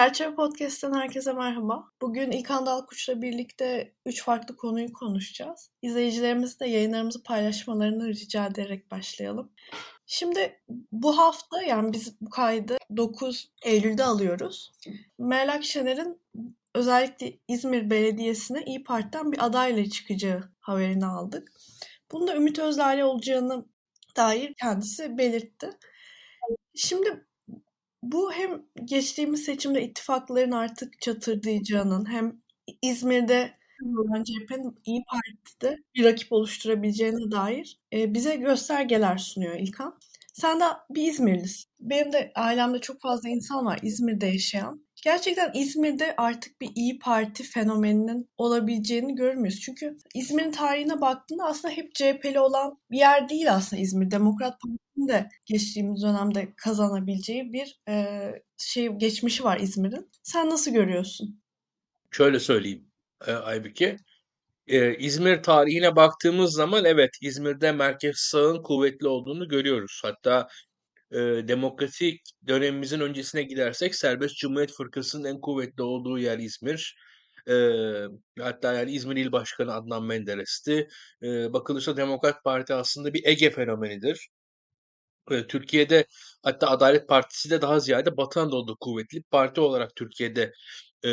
Çerçeve Podcast'ten herkese merhaba. Bugün İlkan Dalkuç'la birlikte üç farklı konuyu konuşacağız. İzleyicilerimiz de yayınlarımızı paylaşmalarını rica ederek başlayalım. Şimdi bu hafta yani biz bu kaydı 9 Eylül'de alıyoruz. Meral Akşener'in özellikle İzmir Belediyesi'ne İyi Parti'den bir adayla çıkacağı haberini aldık. Bunda Ümit Özdağ'la olacağını dair kendisi belirtti. Şimdi bu hem geçtiğimiz seçimde ittifakların artık çatırdayacağının hem İzmir'de CHP'nin İyi Parti'de bir rakip oluşturabileceğine dair e, bize göstergeler sunuyor İlkan. Sen de bir İzmirlisin. Benim de ailemde çok fazla insan var İzmir'de yaşayan. Gerçekten İzmir'de artık bir İyi Parti fenomeninin olabileceğini görmüyoruz. Çünkü İzmir'in tarihine baktığında aslında hep CHP'li olan bir yer değil aslında İzmir. Demokrat Parti'nin de geçtiğimiz dönemde kazanabileceği bir e, şey geçmişi var İzmir'in. Sen nasıl görüyorsun? Şöyle söyleyeyim e, Aybüke. Ee, İzmir tarihine baktığımız zaman evet İzmir'de merkez sağın kuvvetli olduğunu görüyoruz. Hatta e, demokratik dönemimizin öncesine gidersek Serbest Cumhuriyet Fırkası'nın en kuvvetli olduğu yer İzmir. E, hatta yani İzmir İl Başkanı Adnan Menderes'ti. E, bakılırsa Demokrat Parti aslında bir Ege fenomenidir. E, Türkiye'de hatta Adalet Partisi de daha ziyade Batı Anadolu'da kuvvetli parti olarak Türkiye'de e,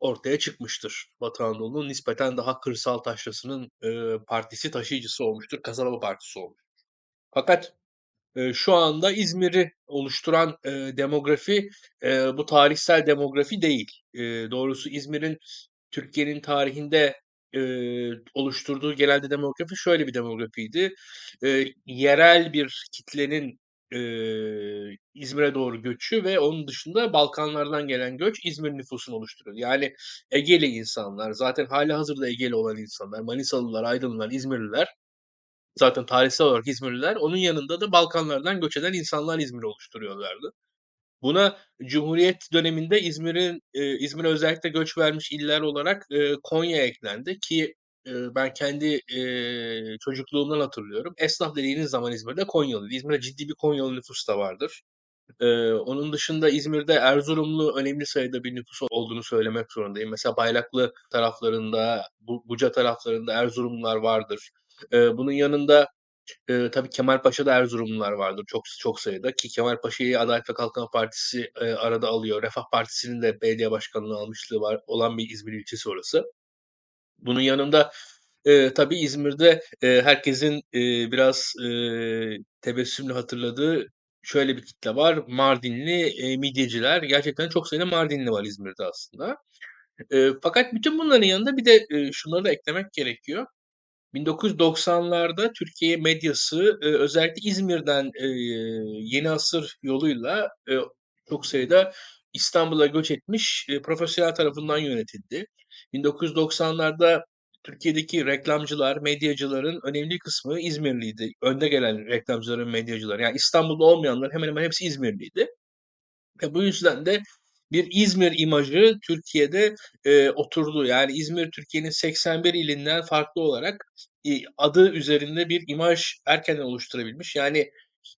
ortaya çıkmıştır. Batı Anadolu'nun nispeten daha kırsal taşrasının e, partisi taşıyıcısı olmuştur. Kasaba Partisi olmuştur. Fakat e, şu anda İzmir'i oluşturan e, demografi e, bu tarihsel demografi değil. E, doğrusu İzmir'in Türkiye'nin tarihinde e, oluşturduğu genelde demografi şöyle bir demografiydi. E, yerel bir kitlenin e, İzmir'e doğru göçü ve onun dışında Balkanlardan gelen göç İzmir nüfusunu oluşturuyor. Yani Egeli insanlar, zaten hali hazırda Egeli olan insanlar, Manisalılar, Aydınlılar, İzmirliler, zaten tarihsel olarak İzmirliler, onun yanında da Balkanlardan göç eden insanlar İzmir'i oluşturuyorlardı. Buna Cumhuriyet döneminde İzmir'in e, İzmir'e özellikle göç vermiş iller olarak e, Konya eklendi ki e, ben kendi e, çocukluğumdan hatırlıyorum. Esnaf dediğiniz zaman İzmir'de Konyalı. İzmir'de ciddi bir Konyalı nüfus da vardır. Ee, onun dışında İzmir'de Erzurumlu önemli sayıda bir nüfus olduğunu söylemek zorundayım. Mesela Bayraklı taraflarında, Buca taraflarında Erzurumlular vardır. Ee, bunun yanında e, tabii Kemalpaşa'da Erzurumlular vardır çok çok sayıda ki Kemalpaşa'yı Adalet ve Kalkınma Partisi e, arada alıyor. Refah Partisi'nin de belediye başkanlığı almışlığı var olan bir İzmir ilçesi orası. Bunun yanında e, tabii İzmir'de e, herkesin e, biraz e, tebessümle hatırladığı şöyle bir kitle var. Mardinli e, midyeciler. Gerçekten çok sayıda Mardinli var İzmir'de aslında. E, fakat bütün bunların yanında bir de e, şunları da eklemek gerekiyor. 1990'larda Türkiye medyası e, özellikle İzmir'den e, yeni asır yoluyla e, çok sayıda İstanbul'a göç etmiş profesyonel tarafından yönetildi. 1990'larda Türkiye'deki reklamcılar, medyacıların önemli kısmı İzmirliydi. Önde gelen reklamcıların, medyacılar. Yani İstanbul'da olmayanlar hemen hemen hepsi İzmirliydi. Ve bu yüzden de bir İzmir imajı Türkiye'de e, oturdu. Yani İzmir Türkiye'nin 81 ilinden farklı olarak e, adı üzerinde bir imaj erkenden oluşturabilmiş. Yani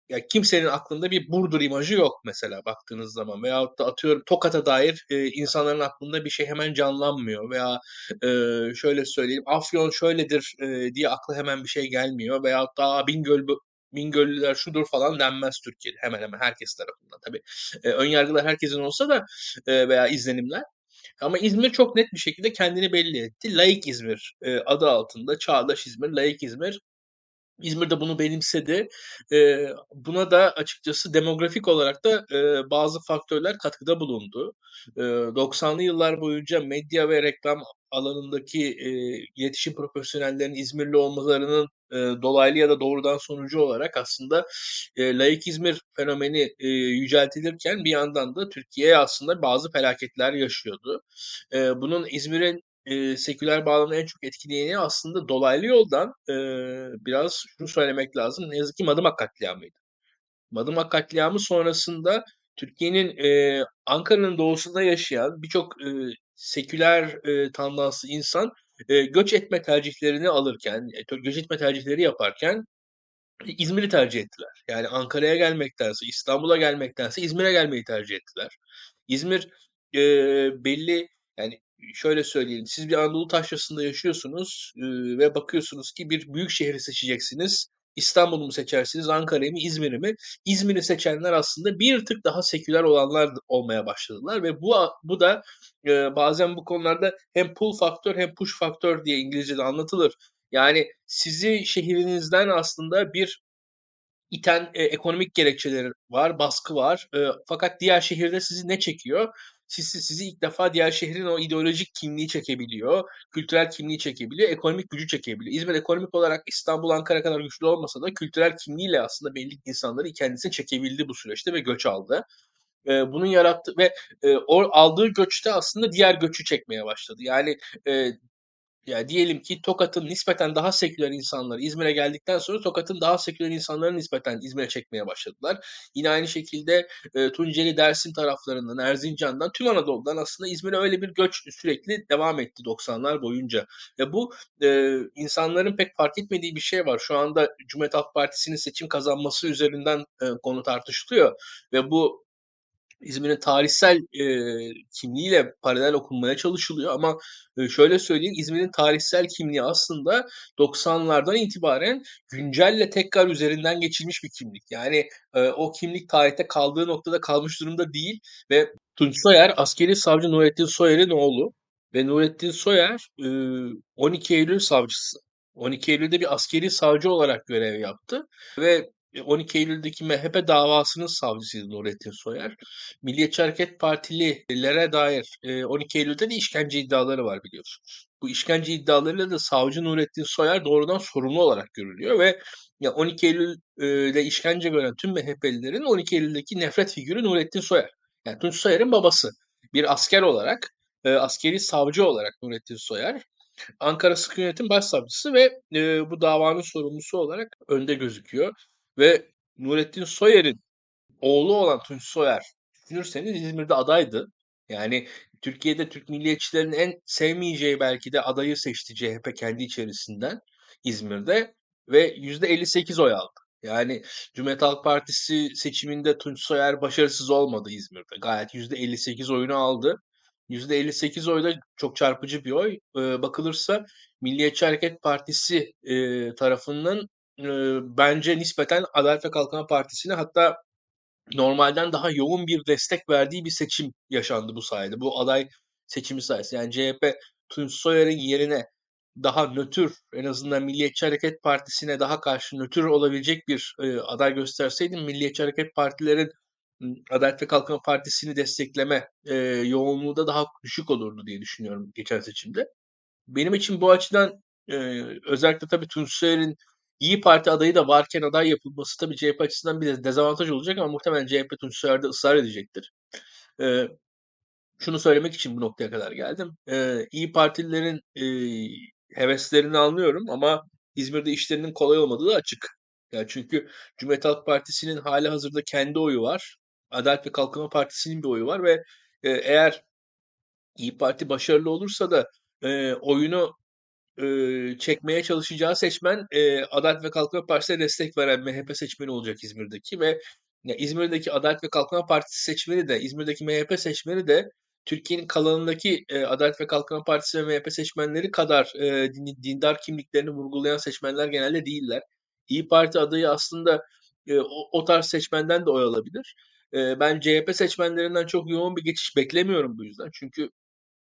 ya kimsenin aklında bir Burdur imajı yok mesela baktığınız zaman veyahut da atıyorum Tokat'a dair e, insanların aklında bir şey hemen canlanmıyor veya e, şöyle söyleyeyim Afyon şöyledir e, diye akla hemen bir şey gelmiyor veyahut da Bingöl Bingöllüler şudur falan denmez Türkiye'de hemen hemen herkes tarafından tabii. E, ön yargılar herkesin olsa da e, veya izlenimler ama İzmir çok net bir şekilde kendini belli etti. Laik İzmir e, adı altında çağdaş İzmir, laik İzmir İzmir de bunu benimsedi. E, buna da açıkçası demografik olarak da e, bazı faktörler katkıda bulundu. E, 90'lı yıllar boyunca medya ve reklam alanındaki e, iletişim profesyonellerinin İzmirli olmalarının e, dolaylı ya da doğrudan sonucu olarak aslında e, laik İzmir fenomeni e, yüceltilirken bir yandan da Türkiye aslında bazı felaketler yaşıyordu. E, bunun İzmir'in e, seküler bağlamda en çok etkileyeni aslında dolaylı yoldan e, biraz şunu söylemek lazım. Ne yazık ki Madımak katliamıydı. Madımak katliamı sonrasında Türkiye'nin e, Ankara'nın doğusunda yaşayan birçok e, seküler e, tandanslı insan e, göç etme tercihlerini alırken, e, göç etme tercihleri yaparken İzmir'i tercih ettiler. Yani Ankara'ya gelmektense, İstanbul'a gelmektense İzmir'e gelmeyi tercih ettiler. İzmir e, belli yani şöyle söyleyelim. Siz bir Anadolu taşrasında yaşıyorsunuz e, ve bakıyorsunuz ki bir büyük şehri seçeceksiniz. İstanbul'u mu seçersiniz, Ankara'yı mı, İzmir'i mi? İzmir'i seçenler aslında bir tık daha seküler olanlar olmaya başladılar ve bu bu da e, bazen bu konularda hem pull faktör hem push faktör diye İngilizce'de anlatılır. Yani sizi şehrinizden aslında bir iten e, ekonomik gerekçeleri var, baskı var. E, fakat diğer şehirde sizi ne çekiyor? Sizi, sizi ilk defa diğer şehrin o ideolojik kimliği çekebiliyor, kültürel kimliği çekebiliyor, ekonomik gücü çekebiliyor. İzmir ekonomik olarak İstanbul, Ankara kadar güçlü olmasa da kültürel kimliğiyle aslında belli insanları kendisine çekebildi bu süreçte ve göç aldı. E, bunun yarattığı ve e, o aldığı göçte aslında diğer göçü çekmeye başladı. Yani e, ya diyelim ki Tokat'ın nispeten daha seküler insanları İzmir'e geldikten sonra Tokat'ın daha seküler insanları nispeten İzmir'e çekmeye başladılar. Yine aynı şekilde e, Tunceli, Dersim taraflarından, Erzincan'dan, tüm Anadolu'dan aslında İzmir'e öyle bir göç sürekli devam etti 90'lar boyunca. Ve bu e, insanların pek fark etmediği bir şey var. Şu anda Cumhuriyet Halk Partisi'nin seçim kazanması üzerinden e, konu tartışılıyor. Ve bu İzmir'in tarihsel e, kimliğiyle paralel okunmaya çalışılıyor ama e, şöyle söyleyeyim İzmir'in tarihsel kimliği aslında 90'lardan itibaren güncelle tekrar üzerinden geçilmiş bir kimlik. Yani e, o kimlik tarihte kaldığı noktada kalmış durumda değil ve Tunç Soyer askeri savcı Nurettin Soyer'in oğlu ve Nurettin Soyer e, 12 Eylül savcısı. 12 Eylül'de bir askeri savcı olarak görev yaptı ve 12 Eylül'deki MHP davasının savcısıydı Nurettin Soyer. Milliyetçi Hareket Partililere dair 12 Eylül'de de işkence iddiaları var biliyorsunuz. Bu işkence iddialarıyla da savcı Nurettin Soyer doğrudan sorumlu olarak görülüyor ve 12 Eylül'de işkence gören tüm MHP'lilerin 12 Eylül'deki nefret figürü Nurettin Soyer. Yani Tunç Soyer'in babası. Bir asker olarak, askeri savcı olarak Nurettin Soyer Ankara Sıkı Yönetim Başsavcısı ve e, bu davanın sorumlusu olarak önde gözüküyor. Ve Nurettin Soyer'in oğlu olan Tunç Soyer düşünürseniz İzmir'de adaydı. Yani Türkiye'de Türk milliyetçilerin en sevmeyeceği belki de adayı seçti CHP kendi içerisinden İzmir'de ve %58 oy aldı. Yani Cumhuriyet Halk Partisi seçiminde Tunç Soyer başarısız olmadı İzmir'de. Gayet %58 oyunu aldı. %58 oy da çok çarpıcı bir oy. Ee, bakılırsa Milliyetçi Hareket Partisi e, tarafından e, bence nispeten Adalet ve Kalkınma Partisi'ne hatta normalden daha yoğun bir destek verdiği bir seçim yaşandı bu sayede. Bu aday seçimi sayesinde. Yani CHP Tunç Soyer'in yerine daha nötr en azından Milliyetçi Hareket Partisi'ne daha karşı nötr olabilecek bir e, aday gösterseydim Milliyetçi Hareket Partilerin Adalet ve Kalkınma Partisi'ni destekleme e, yoğunluğu da daha düşük olurdu diye düşünüyorum geçen seçimde. Benim için bu açıdan e, özellikle tabii Tunç Soyer'in İyi Parti adayı da varken aday yapılması tabii CHP açısından bir dezavantaj olacak ama muhtemelen CHP Tunç Soyer'de ısrar edecektir. E, şunu söylemek için bu noktaya kadar geldim. E, İyi Partililerin e, heveslerini anlıyorum ama İzmir'de işlerinin kolay olmadığı da açık. Yani çünkü Cumhuriyet Halk Partisi'nin hali hazırda kendi oyu var. Adalet ve Kalkınma Partisi'nin bir oyu var ve e, eğer İyi Parti başarılı olursa da e, oyunu e, çekmeye çalışacağı seçmen e, Adalet ve Kalkınma Partisi'ne destek veren MHP seçmeni olacak İzmir'deki ve ya İzmir'deki Adalet ve Kalkınma Partisi seçmeni de İzmir'deki MHP seçmeni de Türkiye'nin kalanındaki e, Adalet ve Kalkınma Partisi ve MHP seçmenleri kadar e, din, dindar kimliklerini vurgulayan seçmenler genelde değiller. İyi Parti adayı aslında e, o, o tarz seçmenden de oy alabilir. E, ben CHP seçmenlerinden çok yoğun bir geçiş beklemiyorum bu yüzden. Çünkü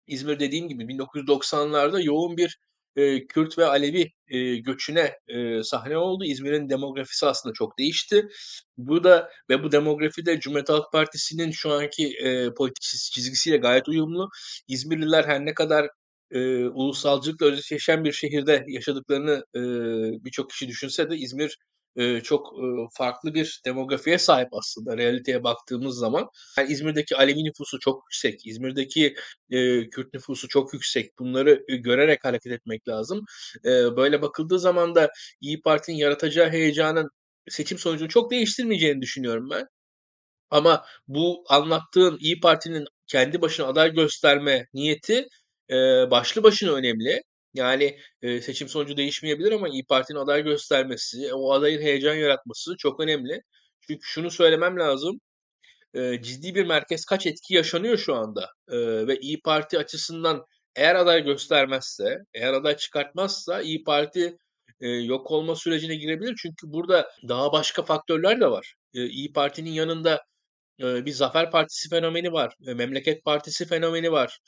İzmir dediğim gibi 1990'larda yoğun bir e, Kürt ve Alevi e, göçüne e, sahne oldu. İzmir'in demografisi aslında çok değişti. Bu da ve bu demografide Cumhuriyet Halk Partisi'nin şu anki e, politik çizgisiyle gayet uyumlu. İzmirliler her ne kadar e, ulusalcılıkla özdeşleşen bir şehirde yaşadıklarını e, birçok kişi düşünse de İzmir çok farklı bir demografiye sahip aslında realiteye baktığımız zaman. Yani İzmir'deki Alevi nüfusu çok yüksek, İzmir'deki e, Kürt nüfusu çok yüksek. Bunları görerek hareket etmek lazım. E, böyle bakıldığı zaman da İyi Parti'nin yaratacağı heyecanın seçim sonucunu çok değiştirmeyeceğini düşünüyorum ben. Ama bu anlattığın İyi Parti'nin kendi başına aday gösterme niyeti e, başlı başına önemli. Yani e, seçim sonucu değişmeyebilir ama İyi Parti'nin aday göstermesi, o adayın heyecan yaratması çok önemli. Çünkü şunu söylemem lazım. e, ciddi bir merkez kaç etki yaşanıyor şu anda. E, ve İyi Parti açısından eğer aday göstermezse, eğer aday çıkartmazsa İyi Parti e, yok olma sürecine girebilir. Çünkü burada daha başka faktörler de var. E, İyi Parti'nin yanında bir Zafer Partisi fenomeni var. Memleket Partisi fenomeni var.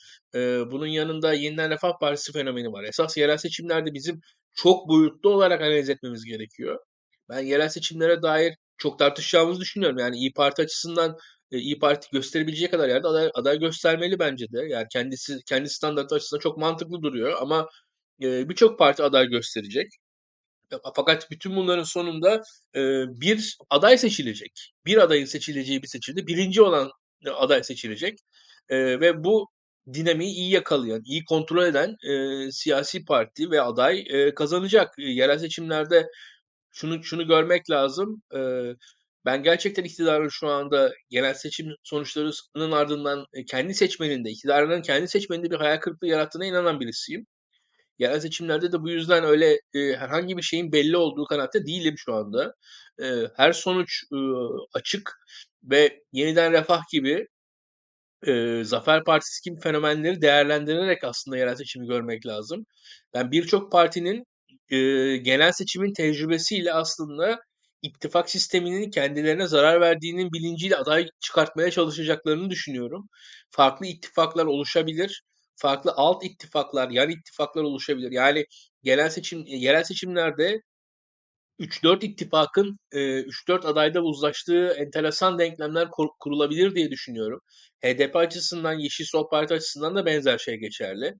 Bunun yanında Yeniden Refah Partisi fenomeni var. Esas yerel seçimlerde bizim çok boyutlu olarak analiz etmemiz gerekiyor. Ben yerel seçimlere dair çok tartışacağımızı düşünüyorum. Yani İyi Parti açısından İyi Parti gösterebileceği kadar yerde aday, aday göstermeli bence de. Yani kendisi kendi standartı açısından çok mantıklı duruyor ama birçok parti aday gösterecek. Fakat bütün bunların sonunda e, bir aday seçilecek. Bir adayın seçileceği bir seçimde birinci olan aday seçilecek. E, ve bu dinamiği iyi yakalayan, iyi kontrol eden e, siyasi parti ve aday e, kazanacak. E, yerel seçimlerde şunu şunu görmek lazım. E, ben gerçekten iktidarın şu anda genel seçim sonuçlarının ardından kendi seçmeninde, iktidarının kendi seçmeninde bir hayal kırıklığı yarattığına inanan birisiyim. Yerel seçimlerde de bu yüzden öyle e, herhangi bir şeyin belli olduğu kanaatte değilim şu anda. E, her sonuç e, açık ve yeniden refah gibi e, Zafer Partisi gibi fenomenleri değerlendirerek aslında yerel seçimi görmek lazım. Ben birçok partinin e, genel seçimin tecrübesiyle aslında ittifak sisteminin kendilerine zarar verdiğinin bilinciyle aday çıkartmaya çalışacaklarını düşünüyorum. Farklı ittifaklar oluşabilir farklı alt ittifaklar, yan ittifaklar oluşabilir. Yani genel seçim yerel seçimlerde 3-4 ittifakın e, 3-4 adayda uzlaştığı enteresan denklemler kurulabilir diye düşünüyorum. HDP açısından, Yeşil Sol Parti açısından da benzer şey geçerli.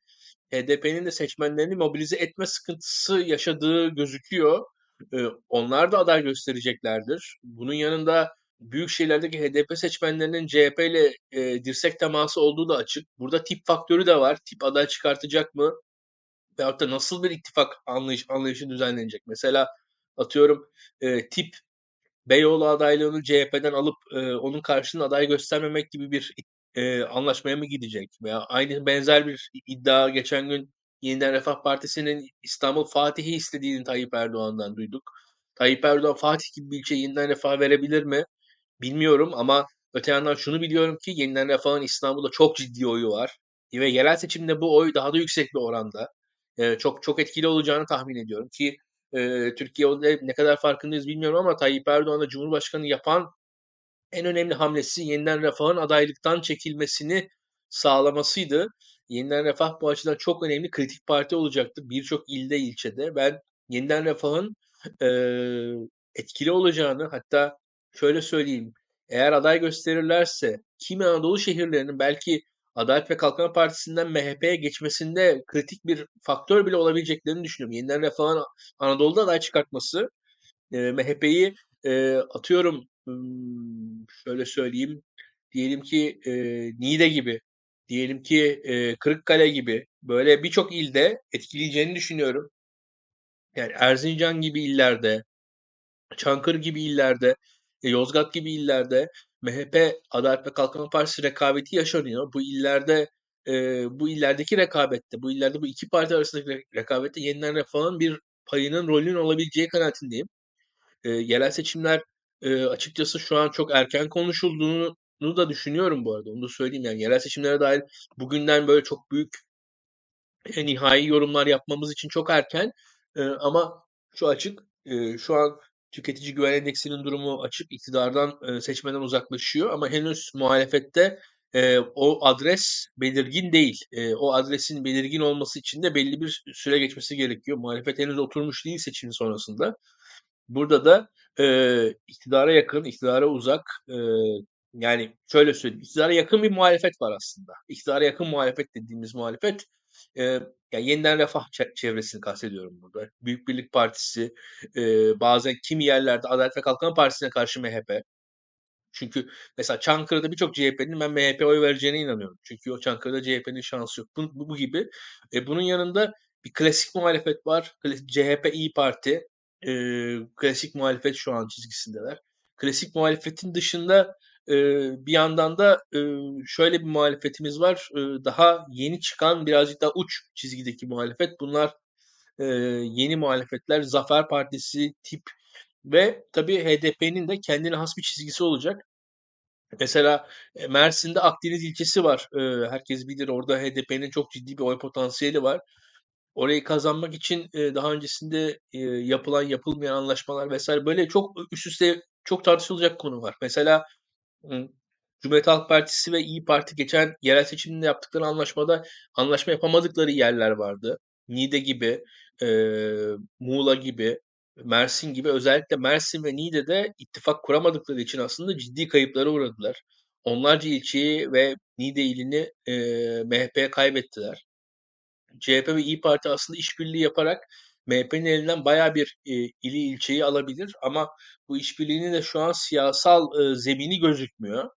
HDP'nin de seçmenlerini mobilize etme sıkıntısı yaşadığı gözüküyor. E, onlar da aday göstereceklerdir. Bunun yanında büyük şehirlerdeki HDP seçmenlerinin CHP ile e, dirsek teması olduğu da açık. Burada tip faktörü de var. Tip aday çıkartacak mı? Veyahut da nasıl bir ittifak anlayış, anlayışı düzenlenecek? Mesela atıyorum e, tip Beyoğlu adaylığını CHP'den alıp e, onun karşılığında aday göstermemek gibi bir e, anlaşmaya mı gidecek? Veya aynı benzer bir iddia geçen gün Yeniden Refah Partisi'nin İstanbul Fatih'i istediğini Tayyip Erdoğan'dan duyduk. Tayyip Erdoğan Fatih gibi bir ilçe yeniden refah verebilir mi? Bilmiyorum ama öte yandan şunu biliyorum ki Yeniden Refah'ın İstanbul'da çok ciddi oyu var. Ve yerel seçimde bu oy daha da yüksek bir oranda. E, çok çok etkili olacağını tahmin ediyorum ki e, Türkiye'de ne kadar farkındayız bilmiyorum ama Tayyip Erdoğan'a Cumhurbaşkanı yapan en önemli hamlesi Yeniden Refah'ın adaylıktan çekilmesini sağlamasıydı. Yeniden Refah bu açıdan çok önemli kritik parti olacaktır birçok ilde ilçede. Ben Yeniden Refah'ın e, etkili olacağını hatta şöyle söyleyeyim. Eğer aday gösterirlerse kimi Anadolu şehirlerinin belki Adalet ve Kalkınma Partisi'nden MHP'ye geçmesinde kritik bir faktör bile olabileceklerini düşünüyorum. Yeniden Refah'ın Anadolu'da aday çıkartması e, MHP'yi e, atıyorum şöyle söyleyeyim diyelim ki e, Niğde gibi diyelim ki e, Kırıkkale gibi böyle birçok ilde etkileyeceğini düşünüyorum. Yani Erzincan gibi illerde, Çankırı gibi illerde Yozgat gibi illerde MHP Adalet ve Kalkınma Partisi rekabeti yaşanıyor. Bu illerde e, bu illerdeki rekabette, bu illerde bu iki parti arasındaki rekabette yeniden refahın bir payının rolünün olabileceği kanaatindeyim. E, yerel seçimler e, açıkçası şu an çok erken konuşulduğunu da düşünüyorum bu arada. Onu da söyleyeyim yani yerel seçimlere dair bugünden böyle çok büyük e, nihai yorumlar yapmamız için çok erken. E, ama şu açık e, şu an tüketici güven endeksinin durumu açık. iktidardan e, seçmeden uzaklaşıyor ama henüz muhalefette e, o adres belirgin değil. E, o adresin belirgin olması için de belli bir süre geçmesi gerekiyor. Muhalefet henüz oturmuş değil seçim sonrasında. Burada da e, iktidara yakın, iktidara uzak, e, yani şöyle söyleyeyim, iktidara yakın bir muhalefet var aslında. İktidara yakın muhalefet dediğimiz muhalefet e, yani yeniden refah çevresini kastediyorum burada. Büyük Birlik Partisi, e, bazen kimi yerlerde Adalet ve Kalkınma Partisi'ne karşı MHP. Çünkü mesela Çankırı'da birçok CHP'nin ben MHP oy vereceğine inanıyorum. Çünkü o Çankırı'da CHP'nin şansı yok. Bu, bu, bu gibi. E, bunun yanında bir klasik muhalefet var. CHP İyi Parti. E, klasik muhalefet şu an çizgisindeler. Klasik muhalefetin dışında bir yandan da şöyle bir muhalefetimiz var. daha yeni çıkan birazcık daha uç çizgideki muhalefet. Bunlar yeni muhalefetler. Zafer Partisi tip ve tabii HDP'nin de kendine has bir çizgisi olacak. Mesela e, Mersin'de Akdeniz ilçesi var. Herkes bilir orada HDP'nin çok ciddi bir oy potansiyeli var. Orayı kazanmak için daha öncesinde yapılan yapılmayan anlaşmalar vesaire böyle çok üst üste çok tartışılacak konu var. Mesela. Cumhuriyet Halk Partisi ve İyi Parti geçen yerel seçimde yaptıkları anlaşmada anlaşma yapamadıkları yerler vardı. Niğde gibi, e, Muğla gibi, Mersin gibi özellikle Mersin ve Niğde'de ittifak kuramadıkları için aslında ciddi kayıplara uğradılar. Onlarca ilçeyi ve Niğde ilini e, MHP'ye kaybettiler. CHP ve İyi Parti aslında işbirliği yaparak MHP'nin elinden bayağı bir e, ili ilçeyi alabilir ama bu işbirliğinin de şu an siyasal e, zemini gözükmüyor.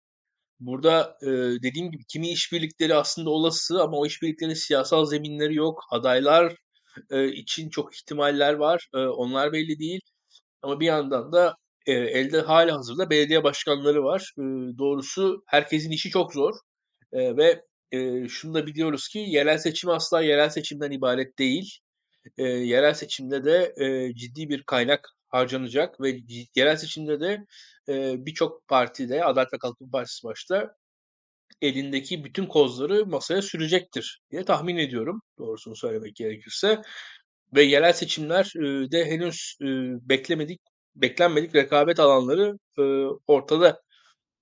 Burada e, dediğim gibi kimi işbirlikleri aslında olası ama o işbirliklerin siyasal zeminleri yok. Adaylar e, için çok ihtimaller var. E, onlar belli değil. Ama bir yandan da e, elde hala hazırda belediye başkanları var. E, doğrusu herkesin işi çok zor. E, ve e, şunu da biliyoruz ki yerel seçim asla yerel seçimden ibaret değil. E, yerel seçimde de e, ciddi bir kaynak harcanacak ve yerel seçimde de e, birçok partide Adalet ve Kalkınma Partisi başta elindeki bütün kozları masaya sürecektir diye tahmin ediyorum doğrusunu söylemek gerekirse. Ve yerel seçimler e, de henüz e, beklemedik, beklenmedik rekabet alanları e, ortada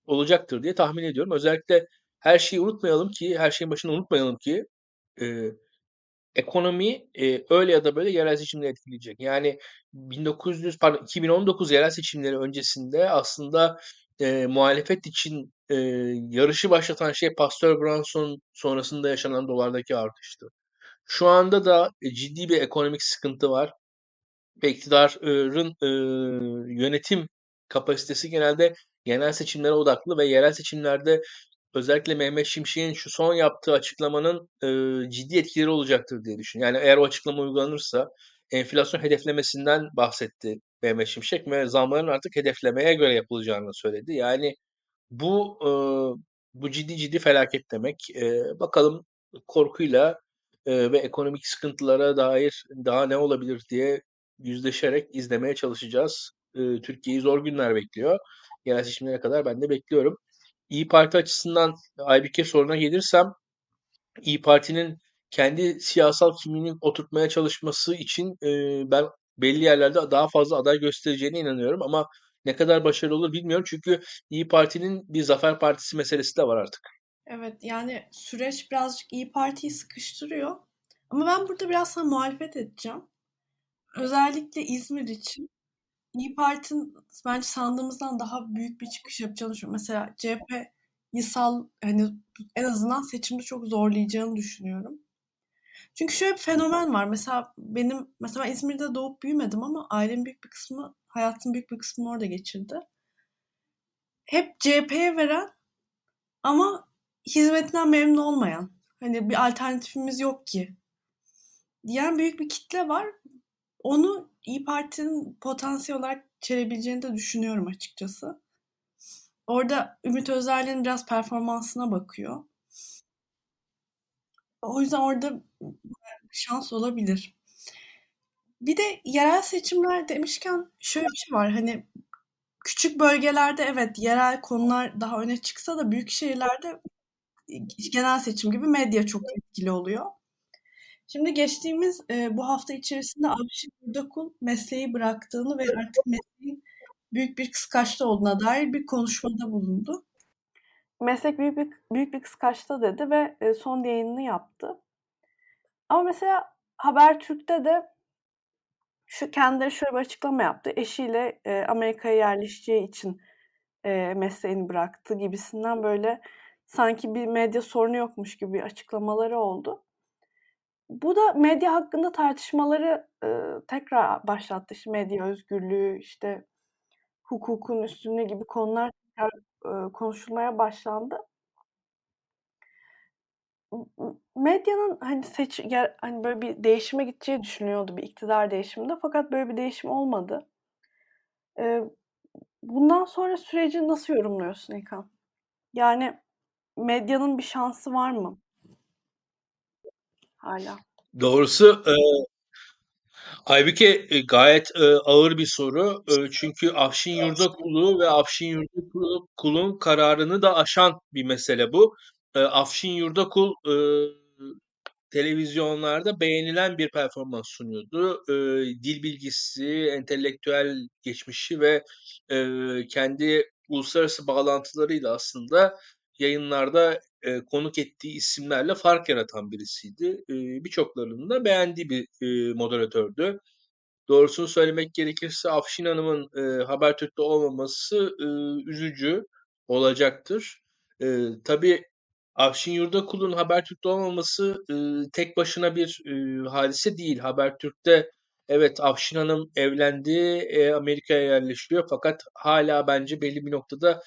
olacaktır diye tahmin ediyorum. Özellikle her şeyi unutmayalım ki, her şeyin başını unutmayalım ki e, ekonomi e, öyle ya da böyle yerel seçimleri etkileyecek. Yani 1900 pardon 2019 yerel seçimleri öncesinde aslında e, muhalefet için e, yarışı başlatan şey Pastor Brunson sonrasında yaşanan dolardaki artıştı. Şu anda da ciddi bir ekonomik sıkıntı var ve e, yönetim kapasitesi genelde genel seçimlere odaklı ve yerel seçimlerde özellikle Mehmet Şimşek'in şu son yaptığı açıklamanın e, ciddi etkileri olacaktır diye düşünüyorum. Yani eğer o açıklama uygulanırsa enflasyon hedeflemesinden bahsetti Mehmet Şimşek ve zamların artık hedeflemeye göre yapılacağını söyledi. Yani bu e, bu ciddi ciddi felaket demek. E, bakalım korkuyla e, ve ekonomik sıkıntılara dair daha ne olabilir diye yüzleşerek izlemeye çalışacağız. E, Türkiye'yi zor günler bekliyor. Yerel seçimlere kadar ben de bekliyorum. İyi Parti açısından Aybike soruna gelirsem İyi Parti'nin kendi siyasal kimliğini oturtmaya çalışması için e, ben belli yerlerde daha fazla aday göstereceğine inanıyorum ama ne kadar başarılı olur bilmiyorum çünkü İyi Parti'nin bir zafer partisi meselesi de var artık. Evet yani süreç birazcık İyi Parti'yi sıkıştırıyor. Ama ben burada biraz sana muhalefet edeceğim. Özellikle İzmir için İyi Parti'nin bence sandığımızdan daha büyük bir çıkış yapacağını düşünüyorum. Mesela CHP yasal hani en azından seçimde çok zorlayacağını düşünüyorum. Çünkü şöyle bir fenomen var. Mesela benim mesela İzmir'de doğup büyümedim ama ailemin büyük bir kısmı hayatın büyük bir kısmını orada geçirdi. Hep CHP'ye veren ama hizmetinden memnun olmayan. Hani bir alternatifimiz yok ki. Diyen büyük bir kitle var. Onu İyi Parti'nin potansiyel olarak çelebileceğini de düşünüyorum açıkçası. Orada Ümit Özdağ'ın biraz performansına bakıyor. O yüzden orada şans olabilir. Bir de yerel seçimler demişken şöyle bir şey var. Hani küçük bölgelerde evet yerel konular daha öne çıksa da büyük şehirlerde genel seçim gibi medya çok etkili oluyor. Şimdi geçtiğimiz e, bu hafta içerisinde Avşin Burdakul mesleği bıraktığını ve artık mesleğin büyük bir kıskaçta olduğuna dair bir konuşmada bulundu. Meslek büyük bir, büyük bir kıskaçta dedi ve e, son yayınını yaptı. Ama mesela Habertürk'te de şu kendileri şöyle bir açıklama yaptı. Eşiyle e, Amerika'ya yerleşeceği için e, mesleğini bıraktı gibisinden böyle sanki bir medya sorunu yokmuş gibi açıklamaları oldu. Bu da medya hakkında tartışmaları e, tekrar başlattı. İşte medya özgürlüğü, işte hukukun üstünlüğü gibi konular tekrar e, konuşulmaya başlandı. Medyanın hani seç hani böyle bir değişime gideceği düşünüyordu bir iktidar değişiminde fakat böyle bir değişim olmadı. E, bundan sonra süreci nasıl yorumluyorsun İlkan? Yani medyanın bir şansı var mı? Hala. Doğrusu e, Aybüke gayet e, ağır bir soru. E, çünkü Afşin Yurdakulu ve Afşin Yurdakul'un kararını da aşan bir mesele bu. E, Afşin Yurdakul e, televizyonlarda beğenilen bir performans sunuyordu. E, dil bilgisi, entelektüel geçmişi ve e, kendi uluslararası bağlantılarıyla aslında yayınlarda e, konuk ettiği isimlerle fark yaratan birisiydi. E, Birçoklarının da beğendiği bir e, moderatördü. Doğrusunu söylemek gerekirse Afşin Hanım'ın e, Habertürk'te olmaması e, üzücü olacaktır. E, tabii Afşin Yurdakul'un Habertürk'te olmaması e, tek başına bir e, hadise değil. Habertürk'te evet Afşin Hanım evlendi, e, Amerika'ya yerleşiyor fakat hala bence belli bir noktada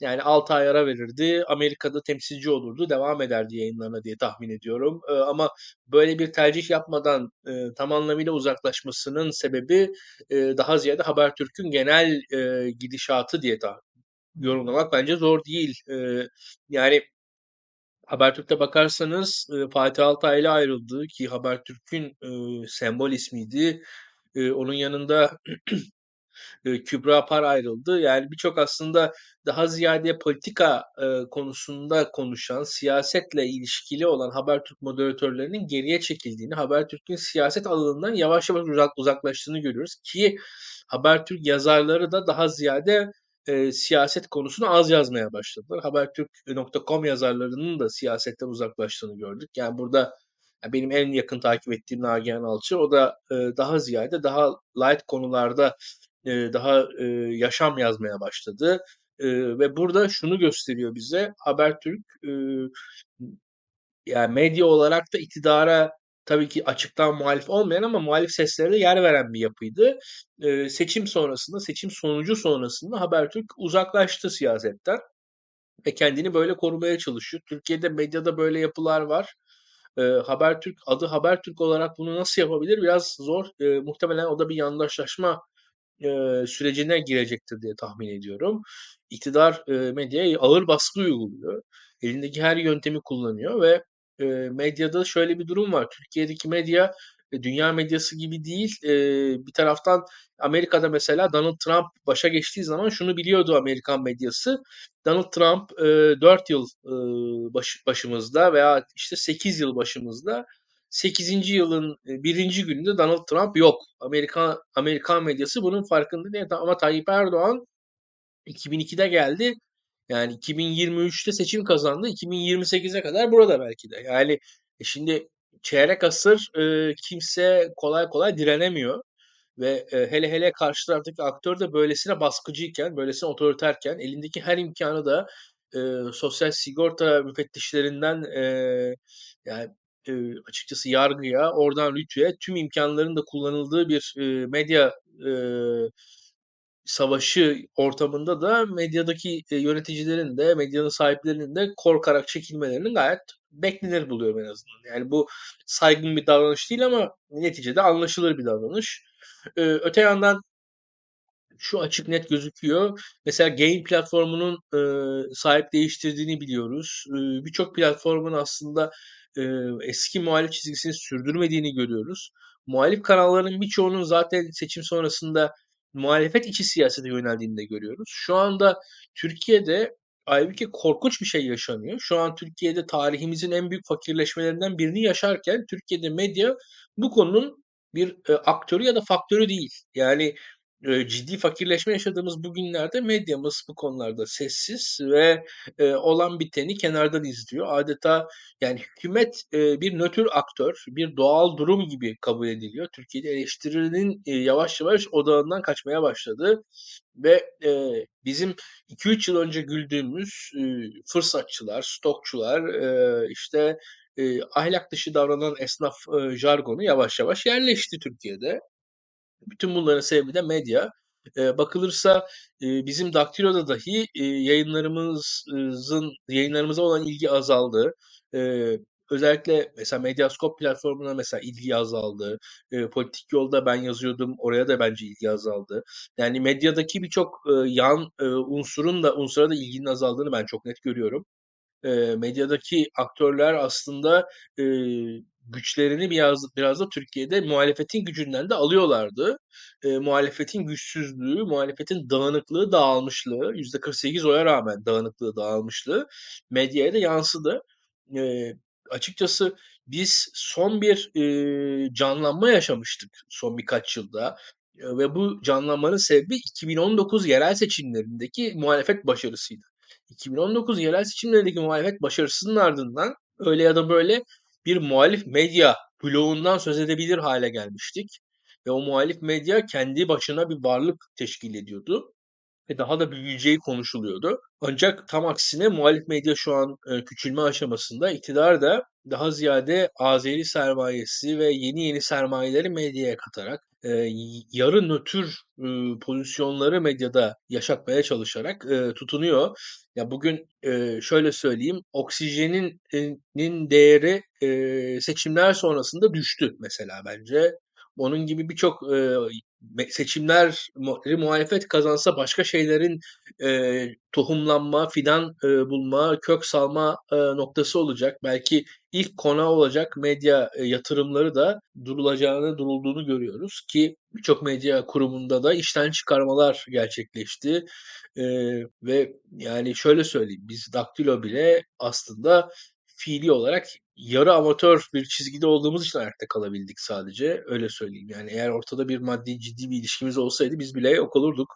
yani 6 ay ara verirdi. Amerika'da temsilci olurdu. Devam ederdi yayınlarına diye tahmin ediyorum. E, ama böyle bir tercih yapmadan e, tam anlamıyla uzaklaşmasının sebebi e, daha ziyade Habertürk'ün genel e, gidişatı diye ta yorumlamak bence zor değil. E, yani Habertürk'te bakarsanız e, Fatih Altaylı ayrıldı ki Habertürk'ün e, sembol ismiydi. E, onun yanında Kübra Par ayrıldı. Yani birçok aslında daha ziyade politika e, konusunda konuşan, siyasetle ilişkili olan Habertürk moderatörlerinin geriye çekildiğini, Habertürk'ün siyaset alanından yavaş yavaş uzak, uzaklaştığını görüyoruz ki Habertürk yazarları da daha ziyade e, siyaset konusunu az yazmaya başladılar. Habertürk.com yazarlarının da siyasetten uzaklaştığını gördük. Yani burada benim en yakın takip ettiğim Nagihan Alçı o da e, daha ziyade daha light konularda e, daha e, yaşam yazmaya başladı. E, ve burada şunu gösteriyor bize Habertürk e, yani medya olarak da iktidara tabii ki açıktan muhalif olmayan ama muhalif seslere de yer veren bir yapıydı. E, seçim sonrasında, seçim sonucu sonrasında Habertürk uzaklaştı siyasetten ve kendini böyle korumaya çalışıyor. Türkiye'de medyada böyle yapılar var. E, Habertürk adı Habertürk olarak bunu nasıl yapabilir? Biraz zor. E, muhtemelen o da bir yandaşlaşma e, sürecine girecektir diye tahmin ediyorum. İktidar e, medyaya ağır baskı uyguluyor. Elindeki her yöntemi kullanıyor ve e, medyada şöyle bir durum var. Türkiye'deki medya e, dünya medyası gibi değil. E, bir taraftan Amerika'da mesela Donald Trump başa geçtiği zaman şunu biliyordu Amerikan medyası. Donald Trump e, 4 yıl e, baş, başımızda veya işte 8 yıl başımızda 8. yılın birinci gününde Donald Trump yok. Amerika Amerikan medyası bunun farkında değil. Ama Tayyip Erdoğan 2002'de geldi. Yani 2023'te seçim kazandı. 2028'e kadar burada belki de. Yani e şimdi çeyrek asır e, kimse kolay kolay direnemiyor. Ve e, hele hele karşı taraftaki aktör de böylesine baskıcıyken, böylesine otoriterken elindeki her imkanı da e, sosyal sigorta müfettişlerinden e, yani e, açıkçası yargıya, oradan rütüye tüm imkanların da kullanıldığı bir e, medya e, savaşı ortamında da medyadaki e, yöneticilerin de medyanın sahiplerinin de korkarak çekilmelerinin gayet beklenir buluyorum en azından. Yani bu saygın bir davranış değil ama neticede anlaşılır bir davranış. E, öte yandan şu açık net gözüküyor. Mesela Gain platformunun e, sahip değiştirdiğini biliyoruz. E, Birçok platformun aslında e, eski muhalif çizgisini sürdürmediğini görüyoruz. Muhalif kanalların birçoğunun zaten seçim sonrasında muhalefet içi siyasete yöneldiğini de görüyoruz. Şu anda Türkiye'de halbuki korkunç bir şey yaşanıyor. Şu an Türkiye'de tarihimizin en büyük fakirleşmelerinden birini yaşarken Türkiye'de medya bu konunun bir e, aktörü ya da faktörü değil. Yani ciddi fakirleşme yaşadığımız bu günlerde medyamız bu konularda sessiz ve e, olan biteni kenardan izliyor. Adeta yani hükümet e, bir nötr aktör, bir doğal durum gibi kabul ediliyor. Türkiye'de eleştirinin e, yavaş yavaş odağından kaçmaya başladı ve e, bizim 2-3 yıl önce güldüğümüz e, fırsatçılar, stokçular, e, işte e, ahlak dışı davranan esnaf e, jargonu yavaş yavaş yerleşti Türkiye'de. Bütün bunların sebebi de medya. E, bakılırsa e, bizim Daktilo'da dahi e, yayınlarımızın yayınlarımıza olan ilgi azaldı. E, özellikle mesela Medyascope platformuna mesela ilgi azaldı. E, politik yolda ben yazıyordum. Oraya da bence ilgi azaldı. Yani medyadaki birçok e, yan e, unsurun da unsura da ilginin azaldığını ben çok net görüyorum. E, medyadaki aktörler aslında e, güçlerini biraz, biraz da Türkiye'de muhalefetin gücünden de alıyorlardı. E, muhalefetin güçsüzlüğü, muhalefetin dağınıklığı, dağılmışlığı, %48 oya rağmen dağınıklığı, dağılmışlığı medyaya da yansıdı. E, açıkçası biz son bir e, canlanma yaşamıştık son birkaç yılda ve bu canlanmanın sebebi 2019 yerel seçimlerindeki muhalefet başarısıydı. 2019 yerel seçimlerindeki muhalefet başarısının ardından öyle ya da böyle bir muhalif medya bloğundan söz edebilir hale gelmiştik. Ve o muhalif medya kendi başına bir varlık teşkil ediyordu ve daha da büyüyeceği konuşuluyordu. Ancak tam aksine muhalif medya şu an e, küçülme aşamasında iktidar da daha ziyade Azeri sermayesi ve yeni yeni sermayeleri medyaya katarak e, yarı nötr e, pozisyonları medyada yaşatmaya çalışarak e, tutunuyor. Ya bugün e, şöyle söyleyeyim, oksijenin değeri e, seçimler sonrasında düştü mesela bence. Onun gibi birçok e, seçimler muhalefet kazansa başka şeylerin e, tohumlanma, fidan e, bulma, kök salma e, noktası olacak. Belki ilk kona olacak medya e, yatırımları da durulacağını, durulduğunu görüyoruz ki birçok medya kurumunda da işten çıkarmalar gerçekleşti. E, ve yani şöyle söyleyeyim biz Daktilo bile aslında fiili olarak yarı amatör bir çizgide olduğumuz için ayakta kalabildik sadece. Öyle söyleyeyim. Yani eğer ortada bir maddi ciddi bir ilişkimiz olsaydı biz bile yok olurduk.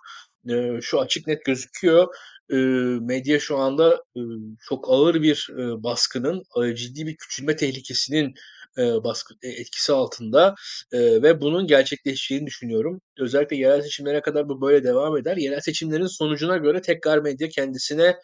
E, şu açık net gözüküyor. E, medya şu anda e, çok ağır bir e, baskının, e, ciddi bir küçülme tehlikesinin e, baskı e, etkisi altında e, ve bunun gerçekleşeceğini düşünüyorum. Özellikle yerel seçimlere kadar bu böyle devam eder. Yerel seçimlerin sonucuna göre tekrar medya kendisine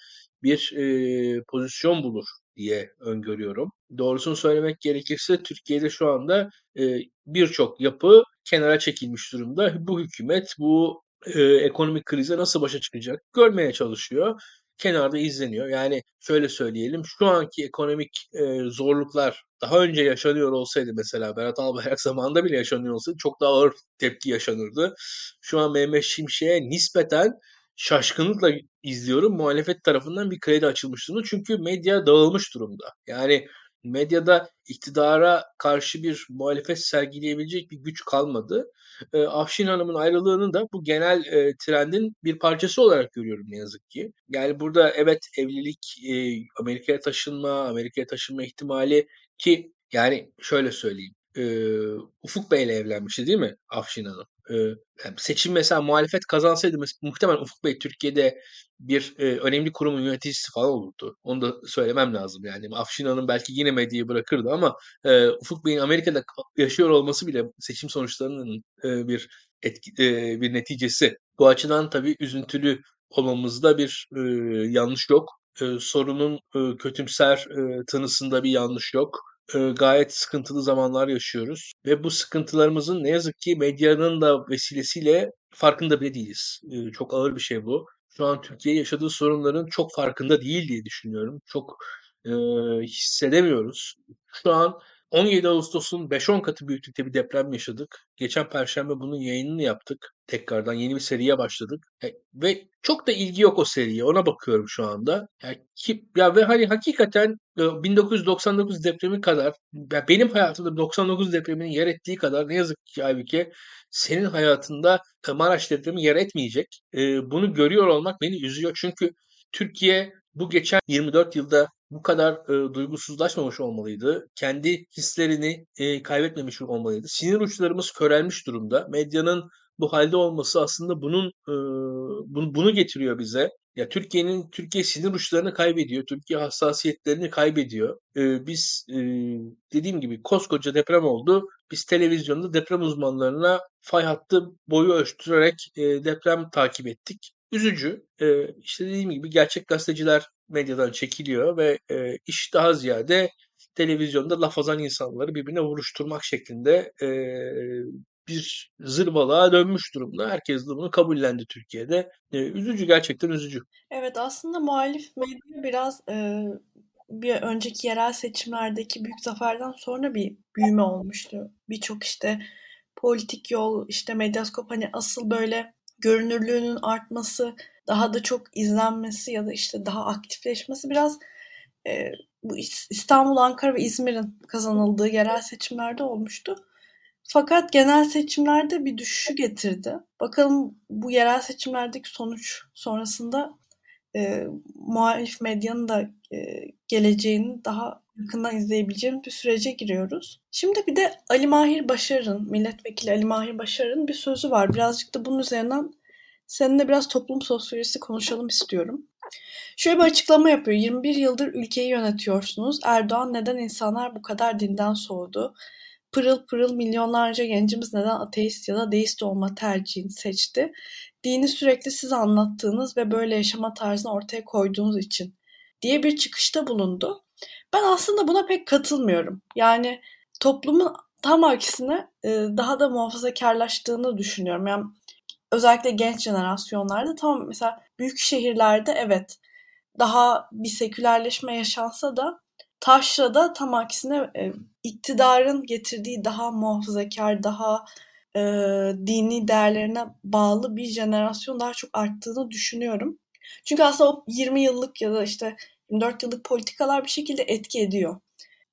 bir e, pozisyon bulur diye öngörüyorum. Doğrusunu söylemek gerekirse Türkiye'de şu anda e, birçok yapı kenara çekilmiş durumda. Bu hükümet bu e, ekonomik krize nasıl başa çıkacak görmeye çalışıyor. Kenarda izleniyor. Yani şöyle söyleyelim şu anki ekonomik e, zorluklar daha önce yaşanıyor olsaydı mesela Berat Albayrak zamanında bile yaşanıyor olsaydı çok daha ağır tepki yaşanırdı. Şu an Mehmet Şimşek'e nispeten şaşkınlıkla izliyorum. Muhalefet tarafından bir kredi açılmış durumda. Çünkü medya dağılmış durumda. Yani medyada iktidara karşı bir muhalefet sergileyebilecek bir güç kalmadı. E, Afşin Hanım'ın ayrılığını da bu genel e, trendin bir parçası olarak görüyorum ne yazık ki. Yani burada evet evlilik, e, Amerika'ya taşınma, Amerika'ya taşınma ihtimali ki yani şöyle söyleyeyim. E, Ufuk Bey'le evlenmişti değil mi Afşin Hanım? Seçim mesela muhalefet kazansaydı muhtemelen Ufuk Bey Türkiye'de bir e, önemli kurumun yöneticisi falan olurdu. Onu da söylemem lazım yani. Afşin Hanım belki yine medyayı bırakırdı ama e, Ufuk Bey'in Amerika'da yaşıyor olması bile seçim sonuçlarının e, bir etki, e, bir neticesi. Bu açıdan tabii üzüntülü olmamızda bir e, yanlış yok. E, sorunun e, kötümser e, tanısında bir yanlış yok gayet sıkıntılı zamanlar yaşıyoruz ve bu sıkıntılarımızın ne yazık ki medyanın da vesilesiyle farkında bile değiliz. çok ağır bir şey bu. Şu an Türkiye yaşadığı sorunların çok farkında değil diye düşünüyorum. Çok e, hissedemiyoruz. Şu an 17 Ağustos'un 5-10 katı büyüklükte bir deprem yaşadık. Geçen perşembe bunun yayınını yaptık. Tekrardan yeni bir seriye başladık. E, ve çok da ilgi yok o seriye. Ona bakıyorum şu anda. Ya, ki, ya ve hani hakikaten 1999 e, depremi kadar ya benim hayatımda 99 depreminin yer ettiği kadar ne yazık ki Aybüke senin hayatında Maraş depremi yer etmeyecek. E, bunu görüyor olmak beni üzüyor. Çünkü Türkiye bu geçen 24 yılda bu kadar e, duygusuzlaşmamış olmalıydı. Kendi hislerini e, kaybetmemiş olmalıydı. Sinir uçlarımız körelmiş durumda. Medyanın bu halde olması aslında bunun e, bunu, bunu getiriyor bize. Ya Türkiye'nin Türkiye sinir uçlarını kaybediyor. Türkiye hassasiyetlerini kaybediyor. E, biz e, dediğim gibi koskoca deprem oldu. Biz televizyonda deprem uzmanlarına fay hattı boyu ölçtürerek e, deprem takip ettik. Üzücü. E, işte dediğim gibi gerçek gazeteciler medyadan çekiliyor ve e, iş daha ziyade televizyonda laf azan insanları birbirine vuruşturmak şeklinde e, bir zırvalığa dönmüş durumda. Herkes de bunu kabullendi Türkiye'de. E, üzücü gerçekten üzücü. Evet aslında muhalif medya biraz e, bir önceki yerel seçimlerdeki büyük zaferden sonra bir büyüme olmuştu. Birçok işte politik yol, işte medyaskop hani asıl böyle görünürlüğünün artması, daha da çok izlenmesi ya da işte daha aktifleşmesi biraz e, bu İstanbul, Ankara ve İzmir'in kazanıldığı yerel seçimlerde olmuştu. Fakat genel seçimlerde bir düşüşü getirdi. Bakalım bu yerel seçimlerdeki sonuç sonrasında e, muhalif medyanın da e, geleceğini daha yakından izleyebileceğimiz bir sürece giriyoruz. Şimdi bir de Ali Mahir Başar'ın, milletvekili Ali Mahir Başar'ın bir sözü var. Birazcık da bunun üzerinden seninle biraz toplum sosyolojisi konuşalım istiyorum. Şöyle bir açıklama yapıyor. 21 yıldır ülkeyi yönetiyorsunuz. Erdoğan neden insanlar bu kadar dinden soğudu? Pırıl pırıl milyonlarca gencimiz neden ateist ya da deist olma tercihini seçti? Dini sürekli siz anlattığınız ve böyle yaşama tarzını ortaya koyduğunuz için diye bir çıkışta bulundu. Ben aslında buna pek katılmıyorum. Yani toplumun tam aksine daha da muhafazakarlaştığını düşünüyorum. Yani özellikle genç jenerasyonlarda tam mesela büyük şehirlerde evet daha bir sekülerleşme yaşansa da Taşra'da tam aksine e, iktidarın getirdiği daha muhafazakar, daha e, dini değerlerine bağlı bir jenerasyon daha çok arttığını düşünüyorum. Çünkü aslında o 20 yıllık ya da işte 24 yıllık politikalar bir şekilde etki ediyor.